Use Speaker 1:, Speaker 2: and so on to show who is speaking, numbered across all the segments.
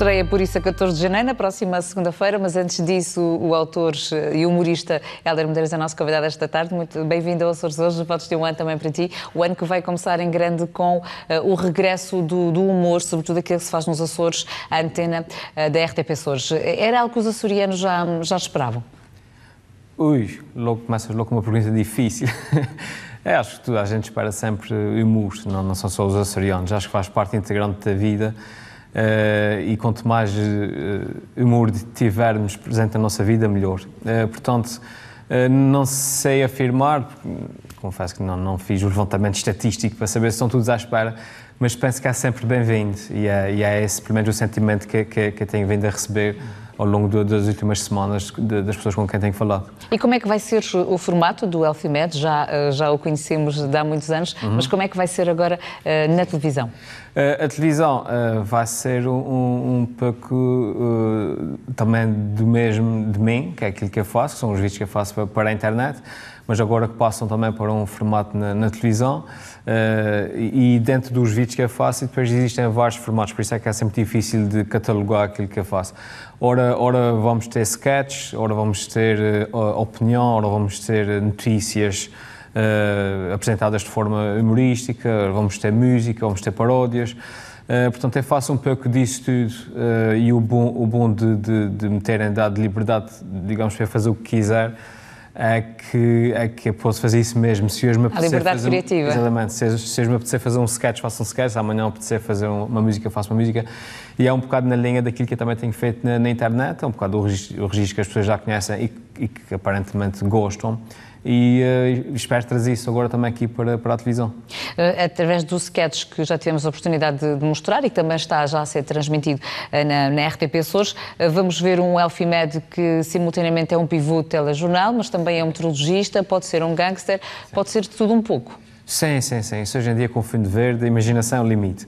Speaker 1: Estreia por isso a 14 de janeiro, na próxima segunda-feira, mas antes disso, o autor e humorista Helder Medeiros é nosso convidado esta tarde. Muito bem-vindo ao Açores hoje, podes ter um ano também para ti. O ano que vai começar em grande com uh, o regresso do, do, humor, sobretudo aquilo que se faz nos Açores, a antena uh, da RTP Açores. Era algo que os açorianos já, já esperavam?
Speaker 2: Ui, logo começa logo com uma pergunta difícil. É, acho que toda a gente espera sempre humor, não, não são só os açorianos. Acho que faz parte integrante da vida e quanto mais uh, humor tivermos presente na nossa vida, melhor. Uh, portanto, não sei afirmar, confesso que não, não fiz o levantamento estatístico para saber se estão todos à espera, mas penso que é sempre bem-vindo e é, e é esse, pelo menos, o sentimento que, que, que tenho vindo a receber ao longo das últimas semanas das pessoas com quem tenho falado.
Speaker 1: E como é que vai ser o formato do Elfimed? Já, eh, já o conhecemos de há muitos anos, uhum. mas como é que vai ser agora uh, na televisão?
Speaker 2: Uh, a televisão uh, vai ser um, um pouco também do mesmo de mim, que é aquilo que eu faço, que são os vídeos que eu faço para, para a internet, mas agora que passam também para um formato na, na televisão. Uh, e dentro dos vídeos que eu faço, depois existem vários formatos, por isso é que é sempre difícil de catalogar aquilo que eu faço. Ora, ora vamos ter sketches, ora vamos ter uh, opinião, ora vamos ter notícias uh, apresentadas de forma humorística, vamos ter música, vamos ter paródias. Uh, portanto, eu faço um pouco disso tudo uh, e o bom, o bom de, de, de me terem dado liberdade, digamos, para fazer o que quiser, é que, é que eu posso fazer isso mesmo. Se hoje me
Speaker 1: apetecer. A liberdade
Speaker 2: fazer,
Speaker 1: criativa.
Speaker 2: Exatamente. Se, se hoje me apetecer fazer um sketch, faço um sketch. Se amanhã me apetecer fazer uma música, faço uma música. E é um bocado na linha daquilo que eu também tenho feito na, na internet. É um bocado o registro, o registro, que as pessoas já conhecem e, e que aparentemente gostam e uh, espero trazer isso agora também aqui para, para a televisão.
Speaker 1: Uh, através dos sketches que já tivemos a oportunidade de, de, mostrar e que também está já a ser transmitido uh, na, na, RTP Açores, vamos ver um Elfimed que simultaneamente é um pivô de telejornal, mas também é um meteorologista, pode ser um gangster, pode ser de tudo um pouco.
Speaker 2: Sim, sim, sim. Isso hoje em dia com o fundo verde, a imaginação é o limite.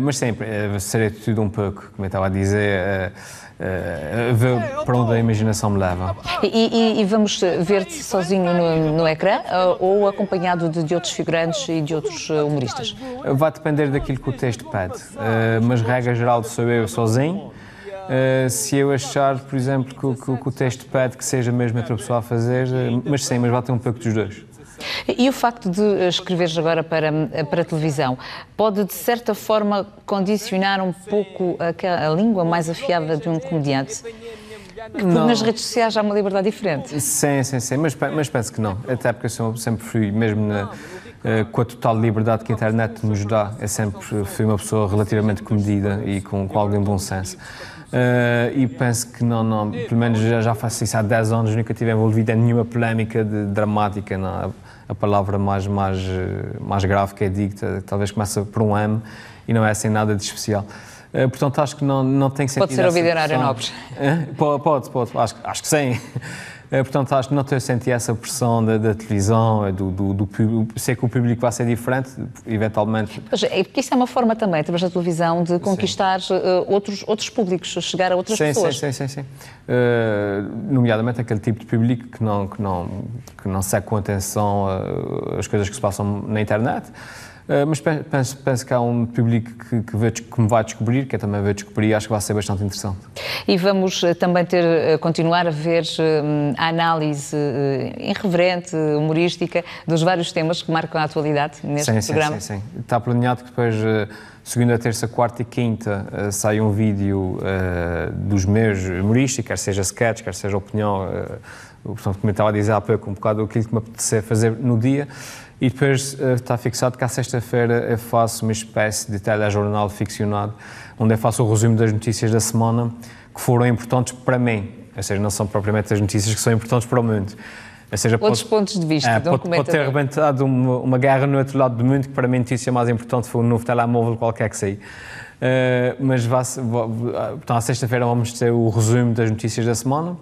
Speaker 2: mas sempre, uh, serei de tudo um pouco, como eu estava a dizer uh, ver para onde a imaginação me leva.
Speaker 1: E, e, e vamos ver-te sozinho no, no ecrã uh, ou acompanhado de, de, outros figurantes e de outros uh, humoristas?
Speaker 2: Vai depender daquilo que o texto pede, mas regra geral sou eu sozinho. Uh, se eu achar, por exemplo, que, que, que, o texto pede que seja mesmo outra pessoa a fazer, uh, mas sim, mas vai ter um pouco dos dois.
Speaker 1: E o facto de escreveres agora para, para a televisão pode, de certa forma, condicionar um pouco a, a língua mais afiada de um comediante? Porque nas redes sociais há uma liberdade diferente.
Speaker 2: Sim, sim, sim, mas, mas penso que não. Até porque eu sempre fui, mesmo na, eh, com a total liberdade que a internet nos dá, eu sempre fui uma pessoa relativamente comedida e com, com algum bom senso. Uh, e penso que não, não, pelo menos já, já faço isso há 10 anos, nunca estive envolvido em nenhuma polémica de, dramática. Não a palavra mais, mais, mais grave que é dita, talvez começa por um M e não é assim nada de especial. Uh, portanto, acho que não, não tem sentido.
Speaker 1: Pode ser ouvido na área nobres.
Speaker 2: Uh, pode, pode, pode, acho, acho que sim. Uh, portanto, acho que não a sentir essa pressão da, da televisão, é do, do, do, público. Sei que o público vai ser diferente, eventualmente.
Speaker 1: Pois é, porque isso é uma forma também, através da televisão, de conquistar outros, outros públicos, chegar a outras
Speaker 2: sim,
Speaker 1: pessoas.
Speaker 2: Sim, sim, sim. sim. nomeadamente aquele tipo de público que não, que não, que não segue com atenção as coisas que se passam na internet. Uh, mas penso, penso, que há um público que, que, vê, que, me vai descobrir, que eu também vou descobrir e acho que vai ser bastante interessante.
Speaker 1: E vamos uh, também ter, uh, continuar a ver a análise irreverente, humorística, dos vários temas que marcam a atualidade neste
Speaker 2: sim,
Speaker 1: programa?
Speaker 2: Sim, sim, sim. Está planeado que depois, segunda, terça, quarta e quinta, saia um vídeo dos meus humorísticos, quer seja sketch, quer seja opinião, portanto, como eu estava a dizer há pouco, um bocado aquilo que me apetecer fazer no dia. E depois uh, está fixado que à sexta-feira eu faço uma espécie de telejornal ficcionado, onde eu faço o resumo das notícias da semana que foram importantes para mim. Ou seja, não são propriamente as notícias que são importantes para o mundo.
Speaker 1: Ou seja, Outros pode, pontos de vista é,
Speaker 2: de pode, pode ter arrebentado uma, uma, guerra no outro lado do mundo, que para mim a notícia mais importante foi um novo telemóvel qualquer que saia. Uh, mas vá, vá, então, à sexta-feira vamos ter o resumo das notícias da semana.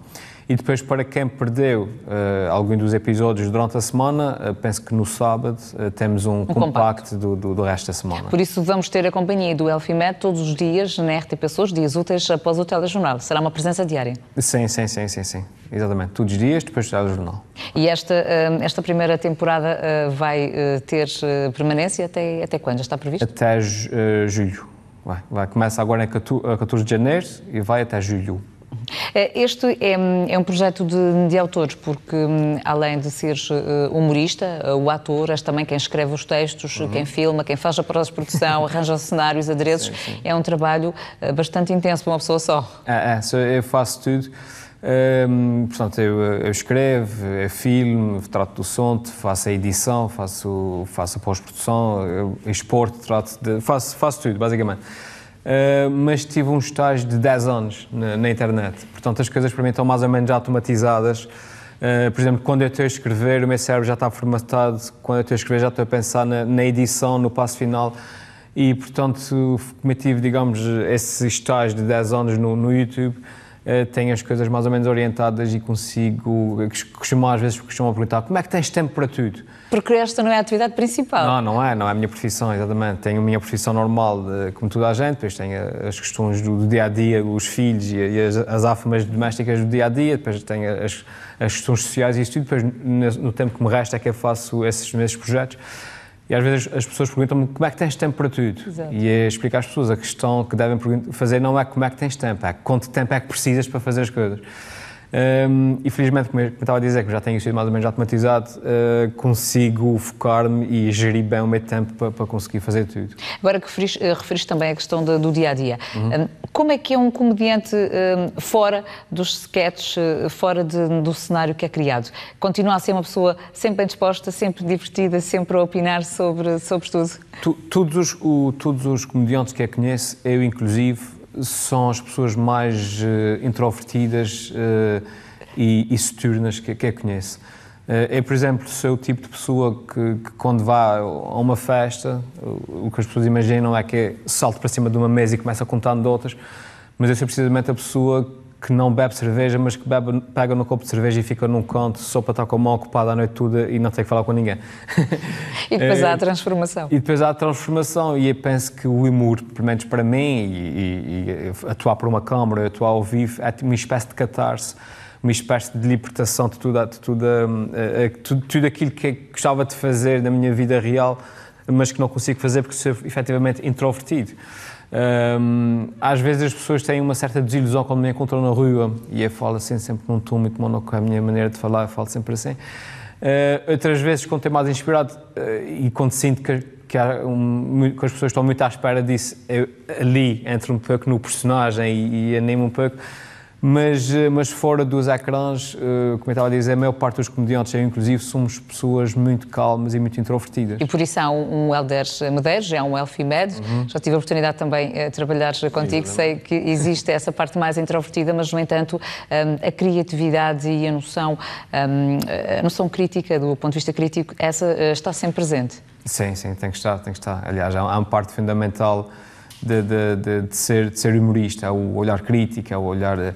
Speaker 2: E depois, para quem perdeu uh, algum dos episódios durante a semana, uh, penso que no sábado uh, temos um, um compacto, do, do, do, resto da semana.
Speaker 1: Por isso, vamos ter a companhia do Elfimed todos os dias na RT Pessoas, dias úteis após o telejornal. Será uma presença diária?
Speaker 2: Sim, sim, sim, sim, sim. Exatamente. Todos os dias, depois do telejornal.
Speaker 1: E esta, esta primeira temporada vai ter permanência até, até quando? Já está previsto?
Speaker 2: Até julho vai. vai. Começa agora em 14 de janeiro e vai até julho.
Speaker 1: É, este é, é, um projeto de, de autores, porque hum, além de seres uh, humorista, uh, o ator, és também quem escreve os textos, uhum. quem filma, quem faz a pós-produção, arranja os cenários, adereços. Sim, sim. É um trabalho bastante intenso para uma pessoa só.
Speaker 2: É, é eu faço tudo. Um, portanto, eu, eu, escrevo, eu filmo, trato do som, faço a edição, faço, faço a pós-produção, exporto, trato de, faço, faço tudo, basicamente. Uh, mas tive um estágio de 10 anos na, na, internet. Portanto, as coisas para mim estão mais ou menos automatizadas. Uh, por exemplo, quando eu estou a escrever, o meu cérebro já está formatado, quando eu estou a escrever, já estou a pensar na, na edição, no passo final. E, portanto, tive, digamos, esse estágio de 10 anos no, no YouTube, tenho as coisas mais ou menos orientadas e consigo. Costumo, às vezes, costumo perguntar como é que tens tempo para tudo?
Speaker 1: Porque esta não é a atividade principal.
Speaker 2: Não, não é, não é a minha profissão, exatamente. Tenho a minha profissão normal, como toda a gente, depois tenho as questões do, do dia a dia, os filhos e, e as, as áfamas domésticas do dia a dia, depois tenho as, as questões sociais e isso tudo, depois no, no tempo que me resta é que eu faço esses mesmos projetos. E às vezes as pessoas perguntam-me como é que tens tempo para tudo. Exato. E é explicar às pessoas a questão que devem fazer não é como é que tens tempo, é quanto tempo é que precisas para fazer as coisas. Um, e felizmente, como eu estava a dizer, que já tenho sido mais ou menos automatizado, uh, consigo focar-me e gerir bem o meu tempo para, para conseguir fazer tudo.
Speaker 1: Agora que referiste, uh, referiste também a questão do, do dia a dia, uhum. um, como é que é um comediante um, fora dos sketches, uh, fora de, do cenário que é criado? Continua a ser uma pessoa sempre bem disposta, sempre divertida, sempre a opinar sobre, sobre tudo?
Speaker 2: Tu, todos, os, o, todos os comediantes que eu conheço, eu inclusive, são as pessoas mais uh, introvertidas uh, e, e soturnas que, que conheço. Uh, eu, por exemplo, sou o tipo de pessoa que, que, quando vá a uma festa, o que as pessoas imaginam é que salto para cima de uma mesa e começa a contar anedotas, mas eu sou precisamente a pessoa que não bebe cerveja, mas que bebe, pega no copo de cerveja e fica num canto só para estar com a mão ocupada a noite toda e não tem que falar com ninguém.
Speaker 1: E depois há a transformação.
Speaker 2: E depois há a transformação e eu penso que o humor, pelo menos para mim, e, e, e atuar por uma câmara, atuar ao vivo, é uma espécie de catarse, uma espécie de libertação de tudo, de tudo, eh, eh, tudo, tudo aquilo que eu gostava de fazer na minha vida real, mas que não consigo fazer porque sou efetivamente introvertido. Um, às vezes as pessoas têm uma certa desilusão quando me encontram na rua e eu falo assim sempre num tom muito monóculo, a minha maneira de falar, eu falo sempre assim. Uh, outras vezes, quando estou mais inspirado uh, e quando sinto que, que, um, que, as pessoas estão muito à espera disso, eu ali entro um pouco no personagem e, e animo um pouco. Mas, eh, mas fora dos ecrãs, eh, como eu estava a dizer, a maior parte dos comediantes, eu inclusive, somos pessoas muito calmas e muito introvertidas.
Speaker 1: E por isso há um, um Helder Medeiros, é um Elfimed, uhum. já tive a oportunidade também de trabalhar contigo, Sim, sei que existe essa parte mais introvertida, mas no entanto a criatividade e a noção, a noção crítica, do ponto de vista crítico, essa eh, está sempre presente.
Speaker 2: Sim, sim, tem que estar, tem que estar. Aliás, há uma parte fundamental de, de, de, ser, de ser humorista, é o olhar crítico, é o olhar uh,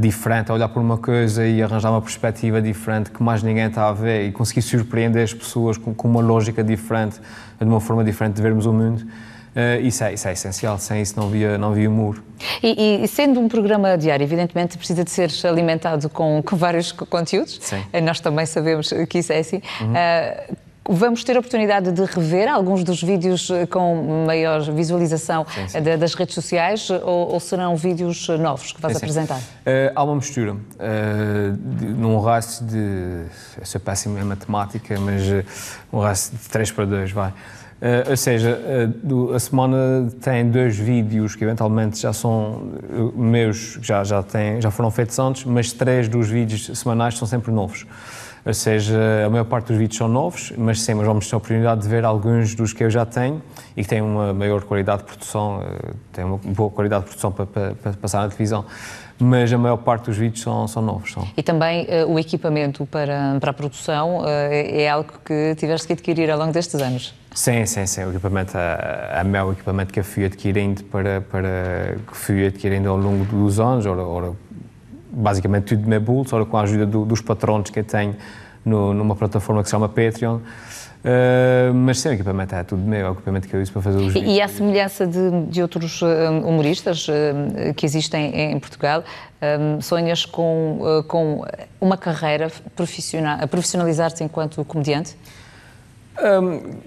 Speaker 2: diferente, é olhar por uma coisa e arranjar uma perspectiva diferente que mais ninguém está a ver e conseguir surpreender as pessoas com, com uma lógica diferente, de uma forma diferente de vermos o mundo. Uh, isso, é, isso é essencial, sem isso não havia, não havia humor.
Speaker 1: E, e, sendo um programa diário, evidentemente precisa de ser alimentado com, com vários conteúdos.
Speaker 2: Sim.
Speaker 1: Nós também sabemos que isso é assim. Uhum. Uh, Vamos ter a oportunidade de rever alguns dos vídeos eh, com maior visualização sim, sim. das redes sociais ou, ou, serão vídeos novos que vais sim, apresentar?
Speaker 2: Uh, há uma mistura. Uh, num rácio de. Eu sou péssimo em matemática, mas uh, um rácio de 3 para 2, vai. Uh, ou seja, a semana tem dois vídeos que eventualmente já são meus, já, já, têm, já foram feitos antes, mas três dos vídeos semanais são sempre novos. Ou seja, a maior parte dos vídeos são novos, mas sim, mas vamos ter a oportunidade de ver alguns dos que eu já tenho e que têm uma maior qualidade de produção, eh, têm uma boa qualidade de produção para, para, para passar na televisão mas a maior parte dos vídeos são, são novos. São.
Speaker 1: E também uh, o equipamento para, para a produção uh, é algo que tiveste que adquirir ao longo destes anos?
Speaker 2: Sim, sim, sim. O equipamento, a, a meu equipamento que eu fui adquirindo para, para que fui adquirindo ao longo dos anos, ora, ora basicamente tudo do meu bolso, ora com a ajuda do, dos patrões que eu tenho no, numa plataforma que se chama Patreon. Uh, mas sim, o equipamento é tudo meu, é o equipamento que eu uso para fazer os vídeos.
Speaker 1: E a semelhança de, de outros uh, humoristas uh, que existem em Portugal, sonhas com, com uma carreira profissional, a profissionalizar-te enquanto comediante?
Speaker 2: Um,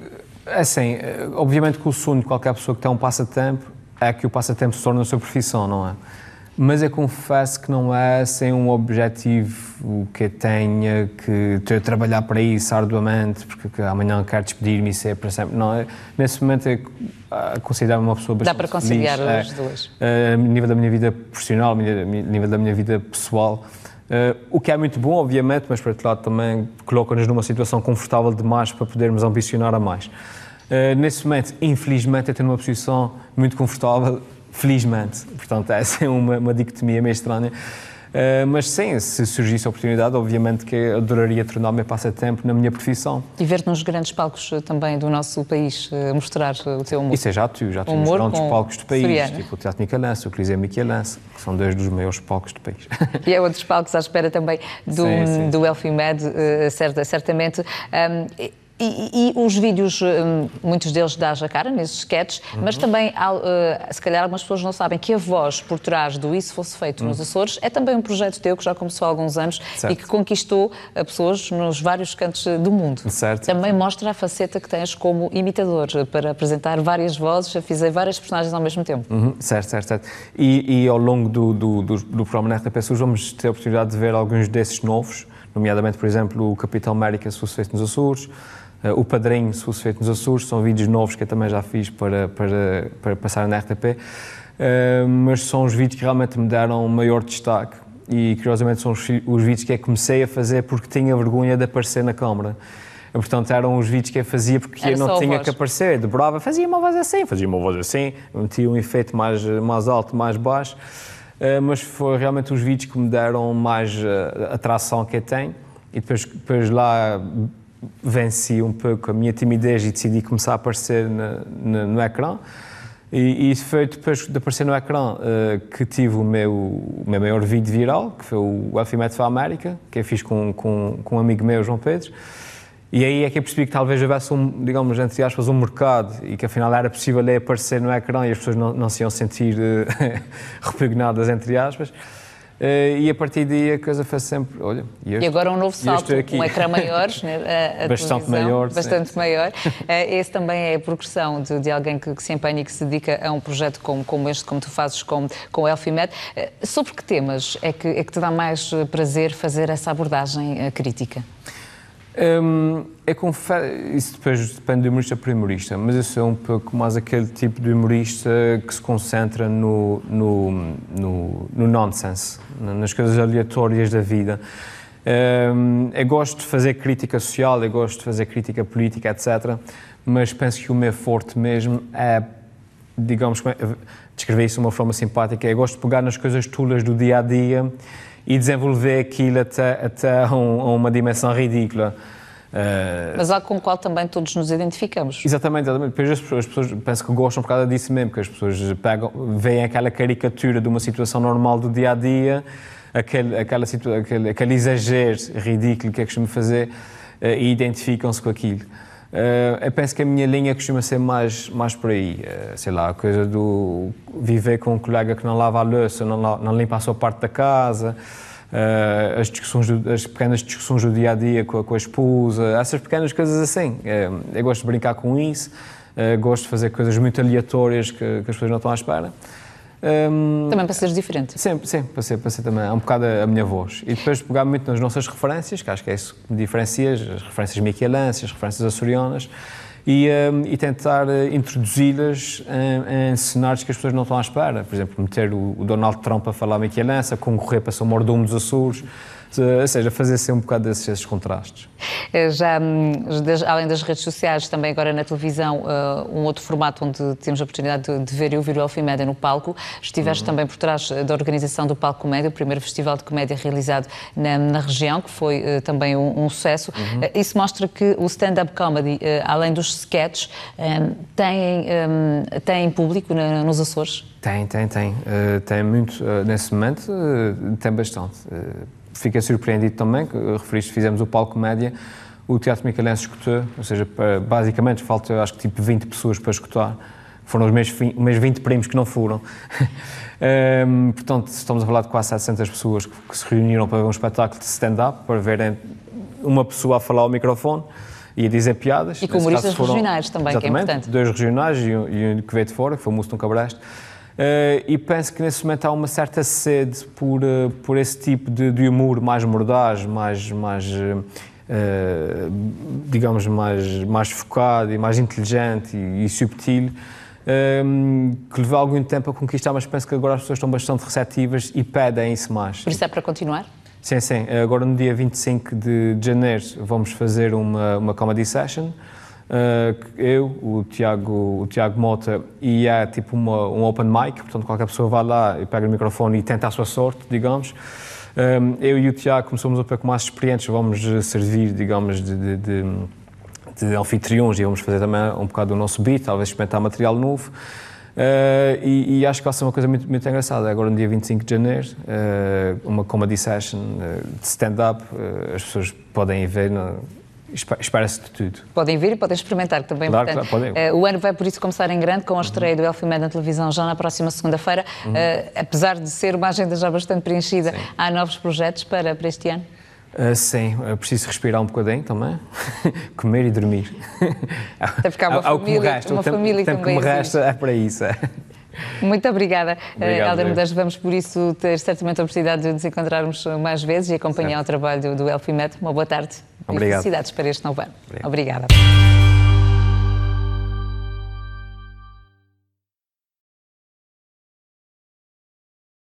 Speaker 2: é assim, obviamente que o sonho de qualquer pessoa que tem um passatempo é que o passatempo se torna a sua profissão, não é? Mas eu confesso que não é sem um objetivo que eu tenha que ter trabalhar para isso arduamente, porque amanhã quero despedir-me e ser para sempre. Não, é, nesse momento eu considero-me uma pessoa bastante
Speaker 1: Dá para conciliar
Speaker 2: feliz,
Speaker 1: as duas.
Speaker 2: É, a nível da minha vida profissional, a nível da minha vida pessoal. Uh, o que é muito bom, obviamente, mas por outro lado também coloca-nos numa situação confortável demais para podermos ambicionar a mais. Uh, nesse momento, infelizmente, eu tenho uma posição muito confortável felizmente. Portanto, essa é uma, uma dicotomia meio estranha. Uh, mas sim, se surgisse a oportunidade, obviamente que adoraria tornar-me passatempo na minha profissão.
Speaker 1: E ver-te nos grandes palcos eh, também do nosso país, uh, mostrar o teu humor.
Speaker 2: Isso é já tu, já tu nos grandes palcos do país, tipo o Teatro Michelense, o Coliseu Michelense, que são dois dos maiores palcos do país.
Speaker 1: E há outros palcos à espera também do, sim, sim. do Elfimed, uh, certamente. Um, e, e, os vídeos, hum, muitos deles dá a cara nesses sketches, uhum. mas também, uh, se calhar algumas pessoas não sabem que a voz por trás do Isso Fosse Feito uhum. nos Açores é também um projeto teu que já começou há alguns anos certo. e que conquistou a pessoas nos vários cantos do mundo.
Speaker 2: Certo.
Speaker 1: Também mostra a faceta que tens como imitador para apresentar várias vozes, a fazer várias personagens ao mesmo tempo.
Speaker 2: Uhum. Certo, certo, certo. E, e ao longo do, do, do, do programa na RTP vamos ter a oportunidade de ver alguns desses novos, nomeadamente, por exemplo, o Capitão América Se Fosse Feito nos Açores, Uh, o Padrinho, se fosse feito nos Açores, são vídeos novos que eu também já fiz para, para, para passar na RTP, eh, mas são os vídeos que realmente me deram maior destaque e, curiosamente, são os, os vídeos que eu comecei a fazer porque tinha vergonha de aparecer na câmara. Portanto, eram os vídeos que eu fazia porque Era eu não tinha que aparecer. Dobrava, fazia uma voz assim, fazia uma voz assim, metia um efeito mais, mais alto, mais baixo. Uh, mas foi realmente os vídeos que me deram mais uh, atração que eu tenho. E depois, depois lá venci um pouco a minha timidez e decidi começar a aparecer na, no ecrã. E, e, foi depois de aparecer no ecrã uh, que tive o meu, o meu maior vídeo viral, que foi o Alphimet for América, que eu fiz com, com, com um amigo meu, João Pedro. E aí é que eu percebi que talvez houvesse, um, digamos, entre aspas, um mercado e que afinal era possível aparecer no ecrã e as pessoas não, não se iam sentir uh, repugnadas, entre aspas. Uh, e a partir daí a coisa foi sempre, olha...
Speaker 1: E, este, e agora um novo salto, um ecrã maior, né, a, a
Speaker 2: bastante maior.
Speaker 1: Bastante sim. maior. Uh, esse também é a progressão de, de alguém que, que, se empenha e que se dedica a um projeto como, como este, como tu fazes com, com o Elfimed. Uh, sobre que temas é que, é que te dá mais prazer fazer essa abordagem crítica?
Speaker 2: Um, eu confesso, isso depois depende do humorista para humorista, mas eu sou um pouco mais aquele tipo de humorista que se concentra no, no, no, no nonsense, nas coisas aleatórias da vida. Um, eu gosto de fazer crítica social, eu gosto de fazer crítica política, etc. Mas penso que o meu forte mesmo é, digamos, descrever isso de uma forma simpática, eu gosto de pegar nas coisas tulas do dia a dia e desenvolver aquilo até, até a, um, uma dimensão ridícula.
Speaker 1: Uh, Mas algo com o qual também todos nos identificamos.
Speaker 2: Exatamente, exatamente. Depois as pessoas, as pessoas penso que gostam por causa disso mesmo, que as pessoas pegam, veem aquela caricatura de uma situação normal do dia a dia, aquele, aquela aquele, aquele exagero ridículo que é costume fazer uh, e identificam-se com aquilo. Uh, eu penso que a minha linha costuma ser mais, mais por aí. Uh, sei lá, a coisa do viver com um colega que não lava a louça, não, não limpa a sua parte da casa, uh, as, discussões do, as pequenas discussões do dia a dia com a, com a esposa, essas pequenas coisas assim. eu gosto de brincar com isso, gosto de fazer coisas muito aleatórias que, que as pessoas não estão à espera.
Speaker 1: Um, também para seres diferente.
Speaker 2: Sempre, sempre, para ser, para ser também. É um bocado a, a, minha voz. E depois pegar muito nas nossas referências, que acho que é isso que me diferencia, as referências michelenses, as referências açorianas, e, um, e tentar uh, introduzi-las em, em, cenários que as pessoas não estão à espera. Por exemplo, meter o, o Donald Trump a falar michelense, a concorrer para ser o mordomo dos Açores, ou seja, fazer ser um bocado desses, esses contrastes.
Speaker 1: Eh, já, hum, além das redes sociais, também agora na televisão, eh, um outro formato onde temos a oportunidade de, de ver eu vir o Elfimédia no palco. Estiveste uhum. também por trás eh, da organização do Palco Comédia, o primeiro festival de comédia realizado na, na região, que foi uh, também um, um sucesso. Uhum. Uh, isso mostra que o stand-up comedy, uh, além dos sketches, tem, tem público nos Açores?
Speaker 2: Tem, tem, tem. tem muito, nesse momento, tem bastante fiquei surpreendido também, que referiste, fizemos o palco média, o Teatro Micalense escutou, ou seja, basicamente falta acho que tipo 20 pessoas para escutar. Foram os meus, os meus 20 primos que não foram. um, portanto, estamos a falar de quase 700 pessoas que, se reuniram para ver um espetáculo de stand-up, para verem uma pessoa a falar ao microfone e a dizer piadas.
Speaker 1: E com humoristas foram, regionais também, que é importante.
Speaker 2: dois regionais e um, e um que veio de fora, que foi o Musto Cabreste. Uh, e penso que nesse momento há uma certa sede por, uh, por esse tipo de, de, humor mais mordaz, mais, mais uh, digamos, mais, mais focado e mais inteligente e, e subtil, que levou algum tempo a conquistar, mas penso que agora as pessoas estão bastante receptivas e pedem isso mais.
Speaker 1: Por isso é para continuar?
Speaker 2: Sim, sim. Agora no dia 25 de janeiro vamos fazer uma, uma comedy session. Uh, eu, o Tiago, o Tiago Mota, e é tipo uma, um open mic, portanto qualquer pessoa vai lá e pega o microfone e tenta a sua sorte, digamos. Um, eu e o Tiago, como somos um pouco mais experientes, vamos servir, digamos, de, de, de, de anfitriões e vamos fazer também um bocado do nosso beat, talvez experimentar material novo. Uh, e, e, acho que vai ser uma coisa muito, muito engraçada. Agora, no dia 25 de janeiro, uh, uma comedy session uh, de stand-up, as pessoas podem ver. Espera-se de tudo.
Speaker 1: Podem vir e podem experimentar, que também é
Speaker 2: claro, importante. Claro, podem.
Speaker 1: Uh, o ano vai, por isso, começar em grande com a estreia uhum. do Elfimed na televisão já na próxima segunda-feira. Uhum. Uh, apesar de ser uma agenda já bastante preenchida, Sim. há novos projetos para, para este ano?
Speaker 2: Uh, sim, é preciso respirar um bocadinho também, comer e dormir.
Speaker 1: Até ficar uma família, resto, uma família
Speaker 2: o tempo que me resta é para isso.
Speaker 1: Muito obrigada, Helder Medeiros. Vamos, por isso, ter certamente a oportunidade de nos encontrarmos mais vezes e acompanhar certo. o trabalho do Elfimed. Uma boa tarde
Speaker 2: Obrigado.
Speaker 1: felicidades para este novo ano. Obrigado. Obrigada.